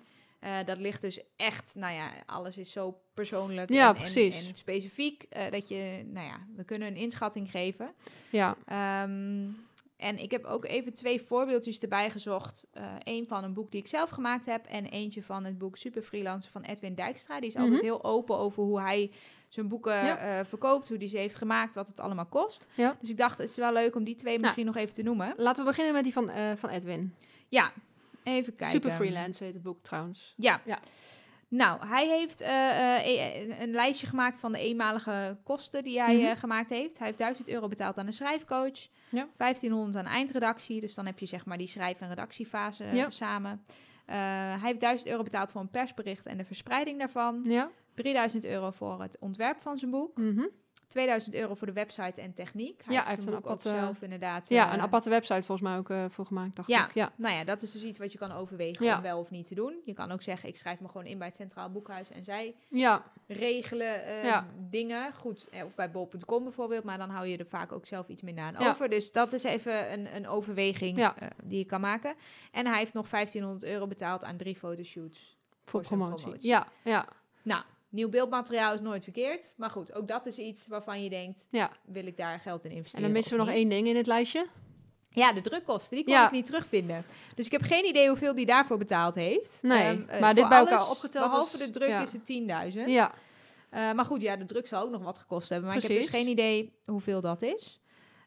Speaker 1: Dat ligt dus echt, nou ja, alles is zo persoonlijk
Speaker 2: Ja,
Speaker 1: en,
Speaker 2: precies.
Speaker 1: en, en specifiek dat je, nou ja, we kunnen een inschatting geven.
Speaker 2: Ja.
Speaker 1: Ehm, en ik heb ook even twee voorbeeldjes erbij gezocht. Eén van een boek die ik zelf gemaakt heb en eentje van het boek Super Freelancer van Edwin Dijkstra. Die is altijd
Speaker 2: Mhm.
Speaker 1: heel open over hoe hij zijn boeken
Speaker 2: Ja.
Speaker 1: eh, verkoopt, hoe die ze heeft gemaakt, wat het allemaal kost.
Speaker 2: Ja.
Speaker 1: Dus ik dacht, het is wel leuk om die twee misschien nog even te noemen.
Speaker 2: Laten we beginnen met die van, eh, van Edwin.
Speaker 1: Ja, even kijken.
Speaker 2: Super Freelance heet het boek trouwens.
Speaker 1: Ja.
Speaker 2: Ja.
Speaker 1: Nou, hij heeft eh, eh, e- een- lijstje gemaakt van de eenmalige kosten die hij
Speaker 2: Mhm.
Speaker 1: eh, gemaakt heeft. Hij heeft 1000 euro betaald aan een schrijfcoach.
Speaker 2: Ja.
Speaker 1: 1500 aan eindredactie. Dus dan heb je zeg maar die schrijf- en redactiefase
Speaker 2: Ja.
Speaker 1: samen. Eh, hij heeft 1000 euro betaald voor een persbericht en de verspreiding daarvan.
Speaker 2: Ja.
Speaker 1: 3000 euro voor het ontwerp van zijn boek.
Speaker 2: Mhm.
Speaker 1: 2000 euro voor de website en techniek.
Speaker 2: Ja, hij heeft
Speaker 1: zijn
Speaker 2: een aparte-
Speaker 1: zelf inderdaad.
Speaker 2: ja,
Speaker 1: eh,
Speaker 2: een aparte website volgens mij ook eh, voor gemaakt, dacht
Speaker 1: Ja.
Speaker 2: ik. Ja.
Speaker 1: Nou ja, dat is dus iets wat je kan overwegen
Speaker 2: Ja.
Speaker 1: om wel of niet te doen. Je kan ook zeggen, ik schrijf me gewoon in bij het Centraal Boekhuis en zij
Speaker 2: Ja.
Speaker 1: regelen eh,
Speaker 2: Ja.
Speaker 1: dingen. Goed, eh, of bij bol.com bijvoorbeeld, maar dan hou je er vaak ook zelf iets minder aan
Speaker 2: Ja.
Speaker 1: over. Dus dat is even een, een overweging
Speaker 2: Ja.
Speaker 1: die je kan maken. En hij heeft nog 1500 euro betaald aan drie fotoshoots.
Speaker 2: Voor promotie. Ja, ja,
Speaker 1: Nou, nieuw beeldmateriaal is nooit verkeerd. Maar goed, ook dat is iets waarvan je denkt,
Speaker 2: ja.
Speaker 1: wil ik daar geld in investeren
Speaker 2: En dan missen we nog één ding in het lijstje.
Speaker 1: Ja, de drukkosten, die kon
Speaker 2: Ja.
Speaker 1: ik niet terugvinden. Dus ik heb geen idee hoeveel die daarvoor betaald heeft.
Speaker 2: Nee,
Speaker 1: Ehm, eh,
Speaker 2: maar dit
Speaker 1: voor
Speaker 2: bij elkaar opgeteld
Speaker 1: Behalve de druk
Speaker 2: ja.
Speaker 1: is het 10.000.
Speaker 2: Ja,
Speaker 1: Eh, maar goed, ja, de druk zal ook nog wat gekost hebben. Maar ik heb dus geen idee hoeveel dat is.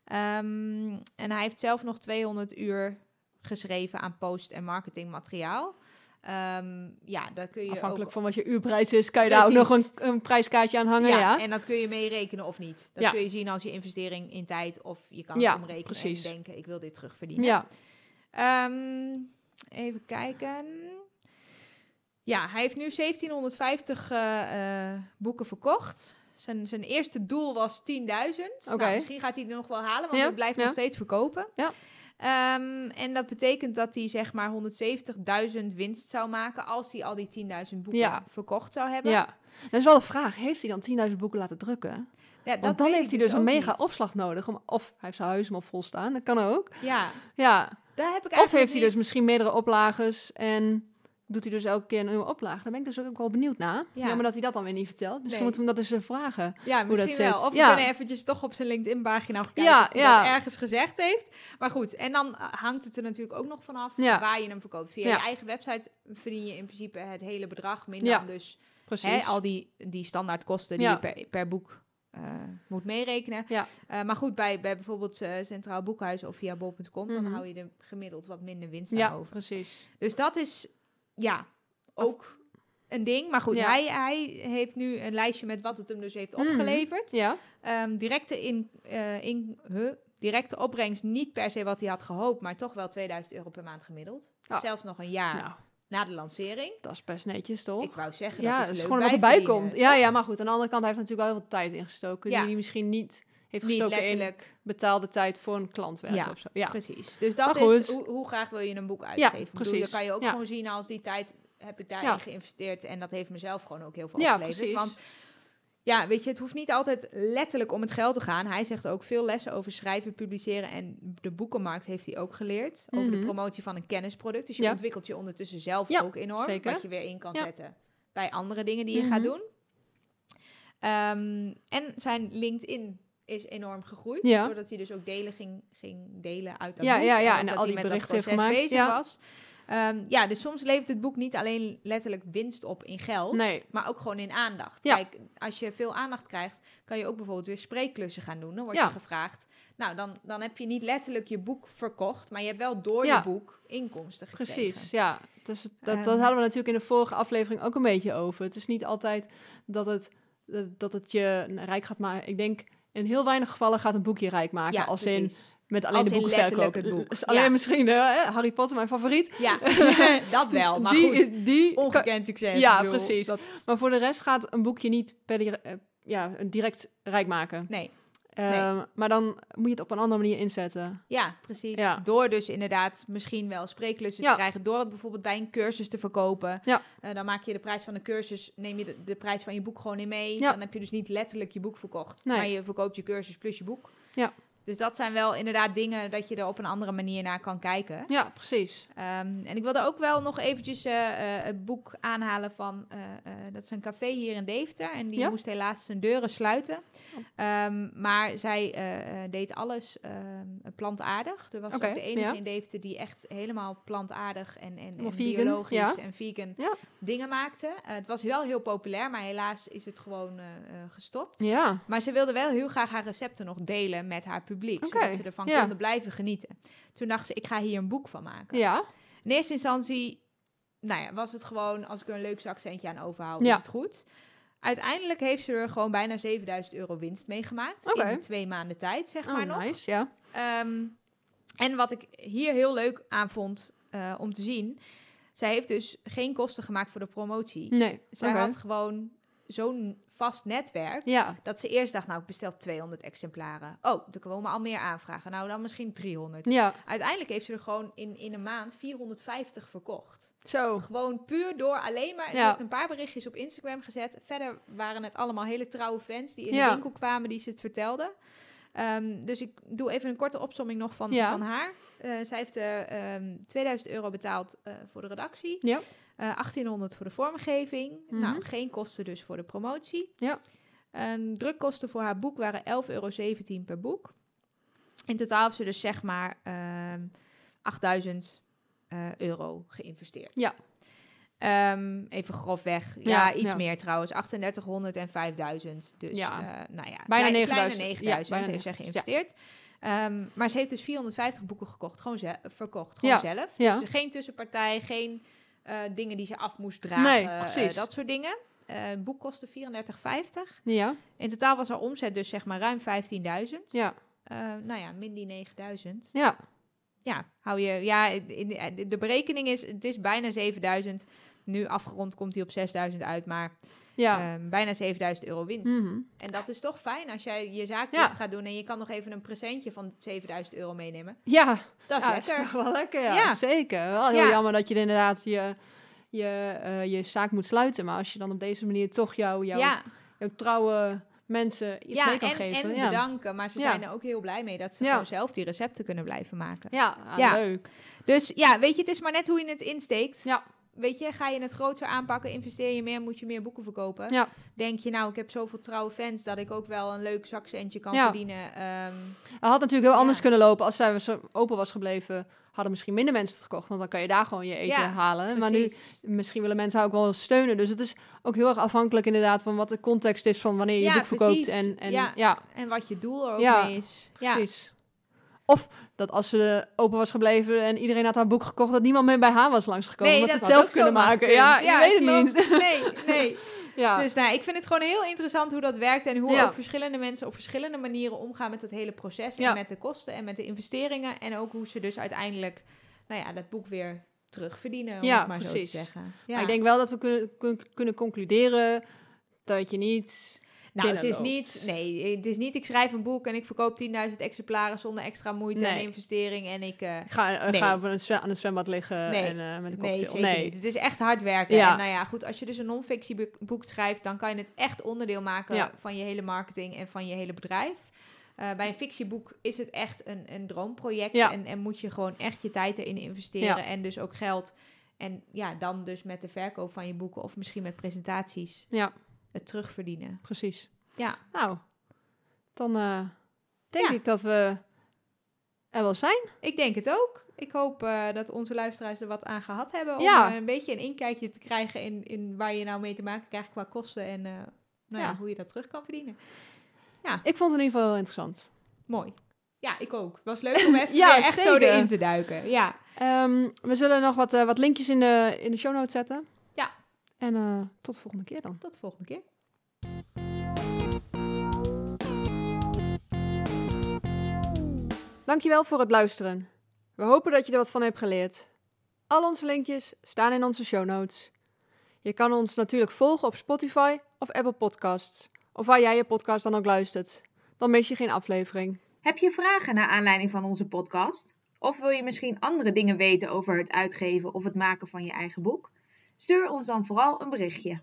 Speaker 1: Ehm, en hij heeft zelf nog 200 uur geschreven aan post- en marketingmateriaal. Ehm, ja, daar kun je
Speaker 2: afhankelijk
Speaker 1: ook...
Speaker 2: van wat je uurprijs is, kan je daar ook nog een, een prijskaartje aan hangen.
Speaker 1: ja,
Speaker 2: Ja,
Speaker 1: en dat kun je meerekenen of niet. Dat
Speaker 2: Ja.
Speaker 1: kun je zien als je investering in tijd of je kan
Speaker 2: Ja,
Speaker 1: het omrekenen
Speaker 2: precies.
Speaker 1: en denken, ik wil dit terugverdienen.
Speaker 2: ja.
Speaker 1: Ehm, even kijken. Ja, hij heeft nu 1750 eh, eh, boeken verkocht. Zijn, zijn eerste doel was 10.000.
Speaker 2: Oké.
Speaker 1: Nou, misschien gaat hij er nog wel halen, want hij blijft nog steeds verkopen.
Speaker 2: Ja.
Speaker 1: Ehm, en dat betekent dat hij zeg maar 170.000 winst zou maken als hij al die 10.000 boeken
Speaker 2: Ja.
Speaker 1: verkocht zou hebben.
Speaker 2: ja. Dat is wel de vraag, heeft hij dan 10.000 boeken laten drukken?
Speaker 1: Ja, dat
Speaker 2: Want dan heeft hij dus een
Speaker 1: ook
Speaker 2: mega
Speaker 1: niet.
Speaker 2: opslag nodig. Om, of hij heeft zijn huis helemaal vol staan, dat kan ook.
Speaker 1: Ja,
Speaker 2: Ja,
Speaker 1: daar heb ik
Speaker 2: of heeft hij dus misschien meerdere oplages en doet hij dus elke keer een nieuwe oplage. Daar ben ik dus ook wel benieuwd naar.
Speaker 1: Ja.
Speaker 2: Jammer dat hij dat dan weer niet vertelt. Misschien
Speaker 1: Nee.
Speaker 2: moeten we hem dat eens eh, vragen.
Speaker 1: Ja,
Speaker 2: hoe dat
Speaker 1: misschien wel.
Speaker 2: zit.
Speaker 1: Of we
Speaker 2: Ja.
Speaker 1: kunnen eventjes toch op zijn LinkedIn-pagina kijken
Speaker 2: Ja,
Speaker 1: of hij
Speaker 2: ja.
Speaker 1: dat ergens gezegd heeft. Maar goed, en dan eh, hangt het er natuurlijk ook nog vanaf waar je hem verkoopt. Via je eigen website verdien je in principe het hele bedrag, minder dan dus hè, al die, die standaardkosten die je per, per boek eh, moet meerekenen.
Speaker 2: Ja.
Speaker 1: Maar goed, bij, bij bijvoorbeeld Centraal Boekhuis of via bol.com, dan
Speaker 2: Mhm.
Speaker 1: hou je er gemiddeld wat minder winst aan
Speaker 2: ja,
Speaker 1: over.
Speaker 2: precies.
Speaker 1: Dus dat is, ja, ook een ding. Maar goed,
Speaker 2: Ja.
Speaker 1: hij, hij heeft nu een lijstje met wat het hem dus heeft
Speaker 2: Mhm.
Speaker 1: opgeleverd.
Speaker 2: Ja,
Speaker 1: Ehm, directe, in, eh, in, huh, directe opbrengst niet per se wat hij had gehoopt, maar toch wel 2000 euro per maand gemiddeld.
Speaker 2: Ah.
Speaker 1: Zelfs nog een jaar
Speaker 2: nou,
Speaker 1: na de lancering.
Speaker 2: dat is best netjes, toch?
Speaker 1: Ik wou zeggen,
Speaker 2: ja,
Speaker 1: dat
Speaker 2: dat
Speaker 1: is,
Speaker 2: is gewoon wat erbij komt. Ja, ja, maar goed. Aan de andere kant hij heeft natuurlijk wel heel veel tijd ingestoken.
Speaker 1: Ja.
Speaker 2: Die hij misschien niet heeft
Speaker 1: Niet
Speaker 2: gestoken in betaalde tijd voor een klant werken
Speaker 1: Ja,
Speaker 2: of zo. Ja,
Speaker 1: Precies. Dus dat is hoe, hoe graag wil je een boek uitgeven. Bedoel,
Speaker 2: precies.
Speaker 1: dat kan je ook
Speaker 2: Ja.
Speaker 1: gewoon zien als die tijd heb ik daarin
Speaker 2: Ja.
Speaker 1: geïnvesteerd en dat heeft mezelf gewoon ook heel veel
Speaker 2: Ja,
Speaker 1: opgeleverd.
Speaker 2: precies.
Speaker 1: Want ja, weet je, het hoeft niet altijd letterlijk om het geld te gaan. Hij zegt ook veel lessen over schrijven, publiceren en de boekenmarkt heeft hij ook geleerd. Over de
Speaker 2: Mhm.
Speaker 1: promotie van een kennisproduct. Dus je
Speaker 2: Ja.
Speaker 1: ontwikkelt je ondertussen zelf
Speaker 2: Ja,
Speaker 1: ook enorm.
Speaker 2: zeker.
Speaker 1: Wat je weer in kan
Speaker 2: Ja.
Speaker 1: zetten bij andere dingen die je
Speaker 2: Mhm.
Speaker 1: gaat doen. Ehm, en zijn LinkedIn is enorm gegroeid.
Speaker 2: Ja.
Speaker 1: Doordat hij dus ook delen ging, ging delen uit dat
Speaker 2: Ja,
Speaker 1: boek.
Speaker 2: ja, ja, en al
Speaker 1: hij
Speaker 2: die berichten heeft
Speaker 1: proces
Speaker 2: gemaakt,
Speaker 1: bezig
Speaker 2: ja.
Speaker 1: was. Ehm, ja, dus soms levert het boek niet alleen letterlijk winst op in geld,
Speaker 2: Nee.
Speaker 1: maar ook gewoon in aandacht.
Speaker 2: Ja.
Speaker 1: Kijk, als je veel aandacht krijgt, kan je ook bijvoorbeeld weer spreekklussen gaan doen. Dan word
Speaker 2: Ja.
Speaker 1: je gevraagd. Nou, dan, dan heb je niet letterlijk je boek verkocht, maar je hebt wel door
Speaker 2: Ja.
Speaker 1: je boek inkomsten gekregen.
Speaker 2: Precies, ja. Dus het- dat, dat
Speaker 1: Ehm.
Speaker 2: hadden we natuurlijk in de vorige aflevering ook een beetje over. Het is niet altijd dat het, dat, dat het je rijk gaat maken. Ik denk, in heel weinig gevallen gaat een boekje rijk maken.
Speaker 1: Ja,
Speaker 2: als in,
Speaker 1: precies.
Speaker 2: met alleen
Speaker 1: Als
Speaker 2: de
Speaker 1: in
Speaker 2: boekverkoop.
Speaker 1: het boek.
Speaker 2: Dus alleen
Speaker 1: Ja.
Speaker 2: misschien eh, Harry Potter, mijn favoriet.
Speaker 1: Ja, dat wel. Maar
Speaker 2: die,
Speaker 1: goed,
Speaker 2: is- die
Speaker 1: ongekend succes.
Speaker 2: Ja,
Speaker 1: bedoel,
Speaker 2: precies.
Speaker 1: dat-
Speaker 2: Maar voor de rest gaat een boekje niet per eh, ja, direct rijk maken.
Speaker 1: nee,
Speaker 2: Ehm, Maar dan moet je het op een andere manier inzetten.
Speaker 1: Ja, precies.
Speaker 2: Ja.
Speaker 1: Door dus inderdaad misschien wel spreeklussen
Speaker 2: Ja.
Speaker 1: te krijgen. Door het bijvoorbeeld bij een cursus te verkopen.
Speaker 2: Ja.
Speaker 1: Eh, dan maak je de prijs van de cursus, neem je de, de prijs van je boek gewoon in mee.
Speaker 2: Ja.
Speaker 1: Dan heb je dus niet letterlijk je boek verkocht.
Speaker 2: Nee.
Speaker 1: Maar je verkoopt je cursus plus je boek.
Speaker 2: Ja.
Speaker 1: Dus dat zijn wel inderdaad dingen dat je er op een andere manier naar kan kijken.
Speaker 2: Ja, precies.
Speaker 1: Ehm, en ik wilde ook wel nog eventjes eh, het boek aanhalen van... eh, dat is een café hier in Deventer. En die
Speaker 2: Ja.
Speaker 1: moest helaas zijn deuren sluiten.
Speaker 2: Oh.
Speaker 1: Ehm, maar zij deed alles ehm, plantaardig. Er was ook de enige
Speaker 2: ja.
Speaker 1: in Deventer die echt helemaal plantaardig en, en,
Speaker 2: Helemaal
Speaker 1: en
Speaker 2: vegan,
Speaker 1: biologisch
Speaker 2: ja.
Speaker 1: en vegan dingen maakte. Het was wel heel populair, maar helaas is het gewoon gestopt.
Speaker 2: Ja,
Speaker 1: Maar ze wilde wel heel graag haar recepten nog delen met haar publiek. Zodat ze ervan
Speaker 2: ja.
Speaker 1: konden blijven genieten. Toen dacht ze, ik ga hier een boek van maken.
Speaker 2: ja,
Speaker 1: In eerste instantie nou ja, was het gewoon, als ik er een leuk zakcentje aan overhoud,
Speaker 2: Ja.
Speaker 1: is het goed. Uiteindelijk heeft ze er gewoon bijna 7000 euro winst mee gemaakt. In twee maanden tijd, zeg
Speaker 2: oh,
Speaker 1: maar nog.
Speaker 2: nice, ja.
Speaker 1: Ehm, en wat ik hier heel leuk aan vond eh, om te zien... Zij heeft dus geen kosten gemaakt voor de promotie.
Speaker 2: Nee,
Speaker 1: Zij had gewoon zo'n vast netwerk...
Speaker 2: Ja,
Speaker 1: dat ze eerst dacht, nou, ik bestel 200 exemplaren. Oh, er komen al meer aanvragen. Nou, dan misschien 300.
Speaker 2: ja,
Speaker 1: Uiteindelijk heeft ze er gewoon in, in een maand 450 verkocht.
Speaker 2: zo.
Speaker 1: Gewoon puur door alleen maar... Ze
Speaker 2: Ja.
Speaker 1: heeft een paar berichtjes op Instagram gezet. Verder waren het allemaal hele trouwe fans die in
Speaker 2: Ja.
Speaker 1: de winkel kwamen, die ze het vertelden. Ehm, dus ik doe even een korte opsomming nog van,
Speaker 2: Ja.
Speaker 1: van haar. Eh, zij heeft eh, ehm 2000 euro betaald eh, voor de redactie.
Speaker 2: Ja.
Speaker 1: Eh, 1800 voor de vormgeving.
Speaker 2: Mhm.
Speaker 1: Nou, geen kosten dus voor de promotie.
Speaker 2: Ja.
Speaker 1: En drukkosten voor haar boek waren 11,17 euro per boek. In totaal heeft ze dus zeg maar ehm 8000 eh, euro geïnvesteerd.
Speaker 2: Ja.
Speaker 1: Ehm, even grofweg. Ja,
Speaker 2: Ja,
Speaker 1: iets
Speaker 2: ja.
Speaker 1: meer trouwens. 3800 en 5000. Dus
Speaker 2: Ja.
Speaker 1: eh, nou ja,
Speaker 2: Bijna
Speaker 1: klein-
Speaker 2: 9000.
Speaker 1: kleine
Speaker 2: Ja,
Speaker 1: 9000
Speaker 2: bijna
Speaker 1: heeft zij
Speaker 2: 9000,
Speaker 1: geïnvesteerd. Ehm, maar ze heeft dus 450 boeken gekocht, gewoon ze- verkocht, gewoon zelf.
Speaker 2: ja.
Speaker 1: Dus geen tussenpartij, geen eh, dingen die ze af moest dragen,
Speaker 2: Nee,
Speaker 1: eh, dat soort dingen. Eh, het boek kostte 34,50.
Speaker 2: Ja,
Speaker 1: In totaal was haar omzet dus zeg maar ruim 15.000.
Speaker 2: ja,
Speaker 1: nou ja, min die 9.000.
Speaker 2: ja.
Speaker 1: Ja, hou je, ja, in de, de berekening is, het is bijna 7.000. Nu afgerond komt hij op 6.000 uit, maar
Speaker 2: Ja.
Speaker 1: ehm, bijna 7.000 euro winst.
Speaker 2: Mhm.
Speaker 1: En dat is toch fijn als jij je zaak
Speaker 2: Ja.
Speaker 1: gaat doen en je kan nog even een presentje van 7000 euro meenemen.
Speaker 2: Ja,
Speaker 1: Dat is
Speaker 2: ja,
Speaker 1: lekker.
Speaker 2: wel lekker, ja.
Speaker 1: Ja.
Speaker 2: Zeker. Wel heel
Speaker 1: Ja.
Speaker 2: jammer dat je inderdaad je, je, eh, je zaak moet sluiten. Maar als je dan op deze manier toch jou, jouw,
Speaker 1: ja,
Speaker 2: jouw trouwe mensen iets
Speaker 1: ja
Speaker 2: mee kan
Speaker 1: en,
Speaker 2: geven.
Speaker 1: en
Speaker 2: ja.
Speaker 1: bedanken. Maar ze
Speaker 2: Ja.
Speaker 1: zijn er ook heel blij mee dat ze
Speaker 2: Ja.
Speaker 1: gewoon zelf die recepten kunnen blijven maken.
Speaker 2: Ja, ah,
Speaker 1: Ja.
Speaker 2: leuk.
Speaker 1: Dus ja, weet je, het is maar net hoe je het insteekt.
Speaker 2: Ja.
Speaker 1: Weet je, ga je het groter aanpakken, investeer je meer, moet je meer boeken verkopen.
Speaker 2: Ja.
Speaker 1: Denk je, nou, ik heb zoveel trouwe fans dat ik ook wel een leuk zakcentje kan
Speaker 2: Ja.
Speaker 1: verdienen. Ehm,
Speaker 2: Het had natuurlijk heel anders kunnen lopen als zij open was gebleven. Hadden misschien minder mensen het gekocht, want dan kan je daar gewoon je eten halen. Maar nu, misschien willen mensen haar ook wel steunen. Dus het is ook heel erg afhankelijk inderdaad van wat de context is van wanneer je boek verkoopt. En, en
Speaker 1: Ja. En wat je doel er ook
Speaker 2: Ja,
Speaker 1: mee is. Ja,
Speaker 2: precies. Of dat als ze open was gebleven en iedereen had haar boek gekocht, dat niemand meer bij haar was langsgekomen.
Speaker 1: Nee,
Speaker 2: omdat
Speaker 1: dat
Speaker 2: ze het zelf kunnen maken. Ja, je weet het
Speaker 1: klopt.
Speaker 2: niet.
Speaker 1: Nee, nee.
Speaker 2: Ja,
Speaker 1: Dus nou, ik vind het gewoon heel interessant hoe dat werkt en hoe
Speaker 2: Ja.
Speaker 1: ook verschillende mensen op verschillende manieren omgaan met het hele proces
Speaker 2: Ja.
Speaker 1: en met de kosten en met de investeringen en ook hoe ze dus uiteindelijk, nou ja, dat boek weer terugverdienen, om
Speaker 2: Ja,
Speaker 1: het maar
Speaker 2: precies.
Speaker 1: zo te zeggen.
Speaker 2: Maar
Speaker 1: Ja.
Speaker 2: ik denk wel dat we kunnen, kun- kunnen concluderen dat je niet...
Speaker 1: nou, het is niet, nee, het is niet, ik schrijf een boek en ik verkoop 10.000 exemplaren zonder extra moeite en
Speaker 2: Nee.
Speaker 1: investering en ik, eh,
Speaker 2: Ik ga, eh,
Speaker 1: Nee.
Speaker 2: ga aan het zwembad liggen
Speaker 1: Nee.
Speaker 2: en eh, met een
Speaker 1: Nee,
Speaker 2: cocktail.
Speaker 1: zeker niet. Het is echt hard werken.
Speaker 2: Ja.
Speaker 1: En nou ja, goed, als je dus een non-fictieboek schrijft, dan kan je het echt onderdeel maken
Speaker 2: Ja.
Speaker 1: van je hele marketing en van je hele bedrijf. Bij een fictieboek is het echt een, een droomproject
Speaker 2: Ja.
Speaker 1: en, en moet je gewoon echt je tijd erin investeren
Speaker 2: Ja.
Speaker 1: en dus ook geld. En ja, dan dus met de verkoop van je boeken of misschien met presentaties
Speaker 2: Ja,
Speaker 1: het terugverdienen.
Speaker 2: precies.
Speaker 1: Ja,
Speaker 2: Nou, dan eh, denk
Speaker 1: Ja.
Speaker 2: ik dat we er wel zijn.
Speaker 1: ik denk het ook. Ik hoop eh, dat onze luisteraars er wat aan gehad hebben om
Speaker 2: Ja.
Speaker 1: eh, een beetje een inkijkje te krijgen in, in waar je nou mee te maken krijgt qua kosten en nou ja,
Speaker 2: Ja.
Speaker 1: hoe je dat terug kan verdienen.
Speaker 2: Ik vond het in ieder geval heel interessant.
Speaker 1: Mooi. Ja, ik ook. Het was leuk om even
Speaker 2: Ja,
Speaker 1: echt zo erin te duiken. Ja,
Speaker 2: Ehm, we zullen nog wat, wat linkjes in de, in de show notes zetten. En eh, tot de volgende keer dan.
Speaker 1: tot de volgende keer.
Speaker 2: Dankjewel voor het luisteren. We hopen dat je er wat van hebt geleerd. Al onze linkjes staan in onze show notes. Je kan ons natuurlijk volgen op Spotify of Apple Podcasts. Of waar jij je podcast dan ook luistert. dan mis je geen aflevering.
Speaker 1: Heb je vragen naar aanleiding van onze podcast? Of wil je misschien andere dingen weten over het uitgeven of het maken van je eigen boek? Stuur ons dan vooral een berichtje.